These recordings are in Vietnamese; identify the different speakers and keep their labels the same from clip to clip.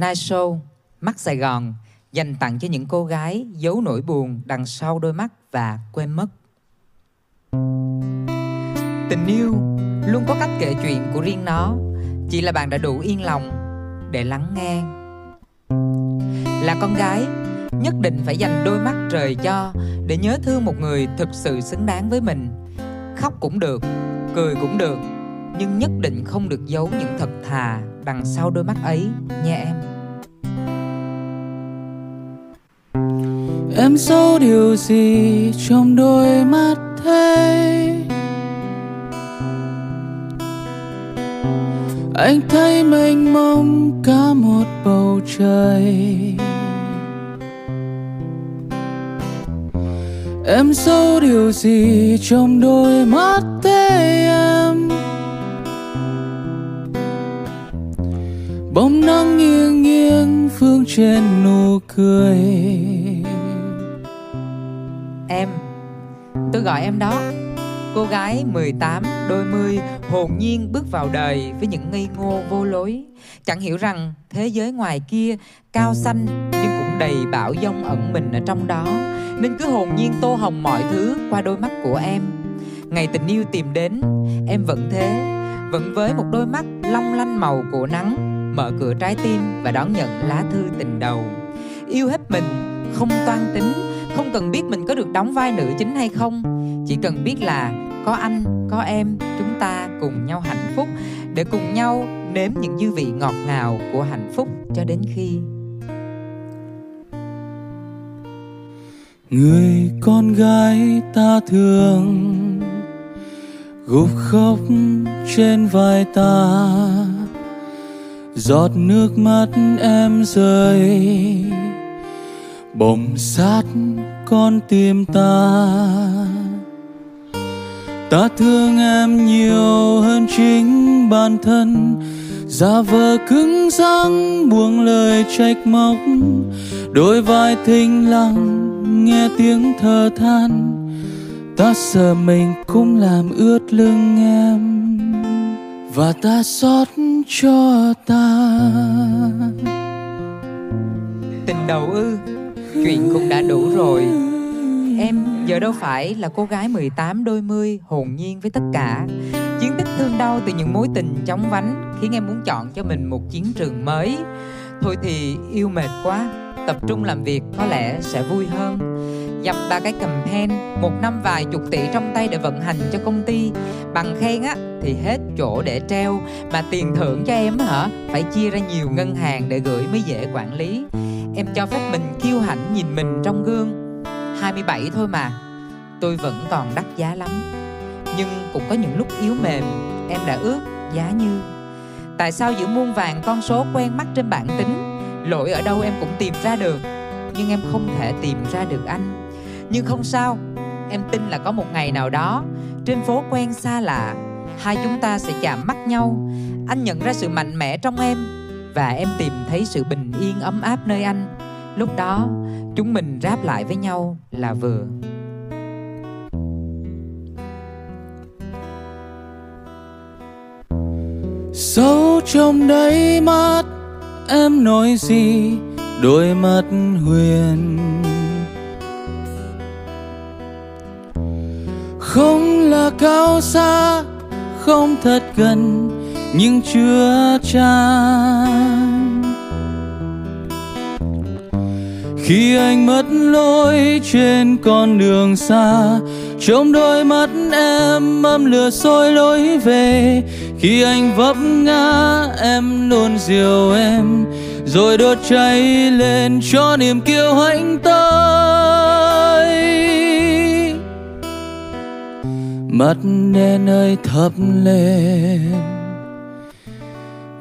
Speaker 1: Night Show, Mắt Sài Gòn dành tặng cho những cô gái giấu nỗi buồn đằng sau đôi mắt và quên mất. Tình yêu luôn có cách kể chuyện của riêng nó, chỉ là bạn đã đủ yên lòng để lắng nghe. Là con gái, nhất định phải dành đôi mắt trời cho để nhớ thương một người thực sự xứng đáng với mình. Khóc cũng được, cười cũng được, nhưng nhất định không được giấu những thật thà đằng sau đôi mắt ấy nha em.
Speaker 2: Em giấu điều gì trong đôi mắt thế? Anh thấy mênh mông cả một bầu trời. Em giấu điều gì trong đôi mắt thế em? Bóng nắng nghiêng nghiêng, phương trên nụ cười.
Speaker 1: Tôi gọi em đó. Cô gái 18, đôi mươi Hồn nhiên bước vào đời Với những ngây ngô vô lối. Chẳng hiểu rằng thế giới ngoài kia Cao xanh nhưng cũng đầy bão dông ẩn mình ở trong đó Nên cứ hồn nhiên tô hồng mọi thứ Qua đôi mắt của em. Ngày tình yêu tìm đến Em vẫn thế Vẫn với một đôi mắt long lanh màu của nắng Mở cửa trái tim và đón nhận lá thư tình đầu. Yêu hết mình, không toan tính không cần biết mình có được đóng vai nữ chính hay không. Chỉ cần biết là có anh, có em, chúng ta cùng nhau hạnh phúc. Để cùng nhau nếm những dư vị ngọt ngào của hạnh phúc cho đến khi.
Speaker 2: Người con gái ta thương gục khóc trên vai ta. Giọt nước mắt em rơi bồng sát con tim ta. Ta thương em nhiều hơn chính bản thân. Giả vờ cứng rắn, buông lời trách móc. Đôi vai thinh lặng, nghe tiếng thở than. Ta sợ mình cũng làm ướt lưng em. Và ta xót cho ta.
Speaker 1: Tình đầu ư? Chuyện cũng đã đủ rồi. Em giờ đâu phải là cô gái 18 đôi mươi hồn nhiên với tất cả. Chiến tích thương đau từ những mối tình chóng vánh Khiến em muốn chọn cho mình một chiến trường mới. Thôi thì yêu mệt quá, Tập trung làm việc có lẽ sẽ vui hơn. Dập ba cái campaign, Một năm vài chục tỷ trong tay để vận hành cho công ty. Bằng khen á, thì hết chỗ để treo. Mà tiền thưởng cho em hả, Phải chia ra nhiều ngân hàng để gửi mới dễ quản lý. Em cho phép mình kiêu hãnh nhìn mình trong gương. 27 thôi mà. Tôi vẫn còn đắt giá lắm. Nhưng cũng có những lúc yếu mềm. Em đã ước giá như. Tại sao giữa muôn vàng con số quen mắt trên bản tính? Lỗi ở đâu em cũng tìm ra được. Nhưng em không thể tìm ra được anh. Nhưng không sao. Em tin là có một ngày nào đó, Trên phố quen xa lạ, Hai chúng ta sẽ chạm mắt nhau. Anh nhận ra sự mạnh mẽ trong em và em tìm thấy sự bình yên ấm áp nơi anh. Lúc đó, chúng mình ráp lại với nhau là vừa.
Speaker 2: Sâu trong đáy mắt em nói gì, đôi mắt huyền. Không là cao xa, không thật gần nhưng chưa chan khi anh mất lối trên con đường xa trong đôi mắt em âm lửa sôi lối về. Khi anh vấp ngã, em luôn dìu em, rồi đốt cháy lên cho niềm kiêu hãnh tới. Mắt đen ơi thấp lên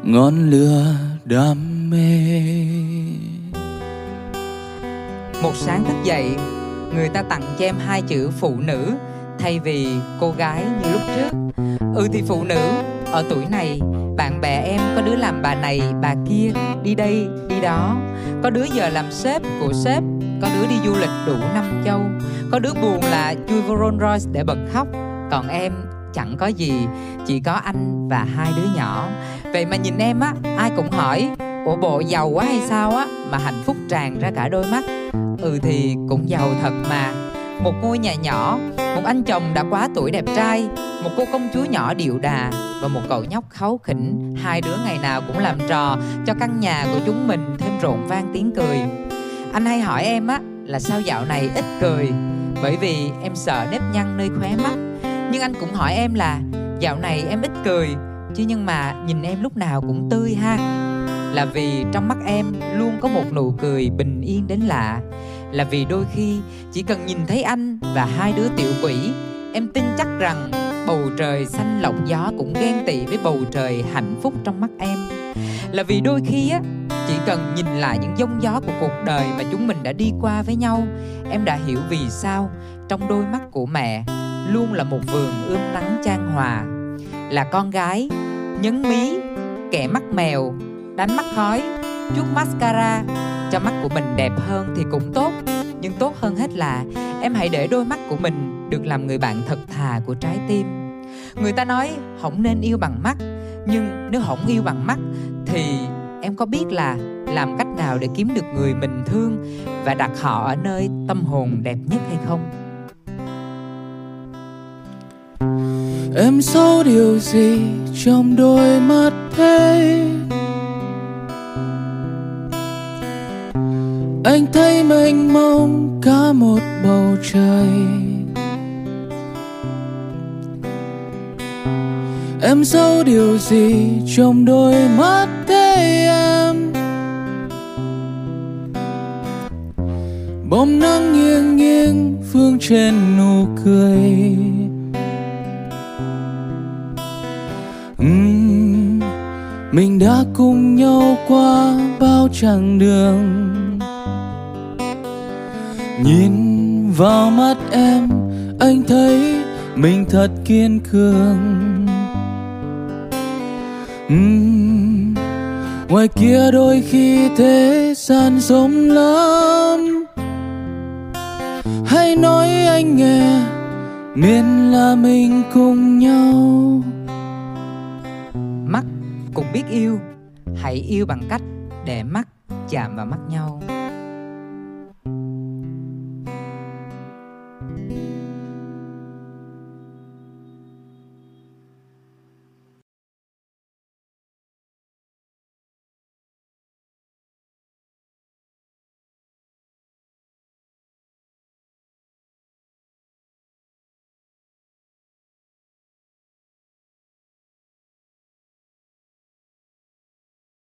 Speaker 2: ngọn lửa đam mê.
Speaker 1: Một sáng thức dậy, người ta tặng cho em hai chữ phụ nữ, thay vì cô gái như lúc trước. Ừ thì phụ nữ, ở tuổi này, bạn bè em có đứa làm bà này, bà kia, đi đây, đi đó. Có đứa giờ làm sếp của sếp, có đứa đi du lịch đủ năm châu. Có đứa buồn là chui vô Rolls Royce để bật khóc. Còn em chẳng có gì, chỉ có anh và hai đứa nhỏ vậy mà nhìn em á, ai cũng hỏi, Ủa, bộ giàu quá hay sao á? Mà hạnh phúc tràn ra cả đôi mắt. Ừ thì cũng giàu thật mà. Một ngôi nhà nhỏ, Một anh chồng đã quá tuổi đẹp trai, Một cô công chúa nhỏ điệu đà Và một cậu nhóc kháu khỉnh. Hai đứa ngày nào cũng làm trò Cho căn nhà của chúng mình thêm rộn vang tiếng cười. Anh hay hỏi em á Là sao dạo này ít cười? Bởi vì em sợ nếp nhăn nơi khóe mắt. Nhưng anh cũng hỏi em là, Dạo này em ít cười Chứ nhưng mà nhìn em lúc nào cũng tươi ha. Là vì trong mắt em luôn có một nụ cười bình yên đến lạ. Là vì đôi khi chỉ cần nhìn thấy anh và hai đứa tiểu quỷ, Em tin chắc rằng bầu trời xanh lộng gió cũng ghen tị với bầu trời hạnh phúc trong mắt em. Là vì đôi khi á, chỉ cần nhìn lại những giông gió của cuộc đời mà chúng mình đã đi qua với nhau, Em đã hiểu vì sao trong đôi mắt của mẹ luôn là một vườn ươm nắng chan hòa. Là con gái nhấn mí, kẻ mắt mèo, đánh mắt khói, chuốt mascara cho mắt của mình đẹp hơn thì cũng tốt. Nhưng tốt hơn hết là em hãy để đôi mắt của mình được làm người bạn thật thà của trái tim. Người ta nói không nên yêu bằng mắt, nhưng nếu không yêu bằng mắt thì em có biết là làm cách nào để kiếm được người mình thương và đặt họ ở nơi tâm hồn đẹp nhất hay không?
Speaker 2: Em giấu điều gì trong đôi mắt thế? Anh thấy mênh mông cả một bầu trời. Em giấu điều gì trong đôi mắt thế em? Bóng nắng nghiêng nghiêng, phương trên nụ cười. Đã cùng nhau qua bao chặng đường. Nhìn vào mắt em anh thấy mình thật kiên cường. Uhm, ngoài kia đôi khi thế gian rộng lắm. Hãy nói anh nghe miền là mình cùng nhau
Speaker 1: cùng biết yêu. Hãy yêu bằng cách để mắt chạm vào mắt nhau.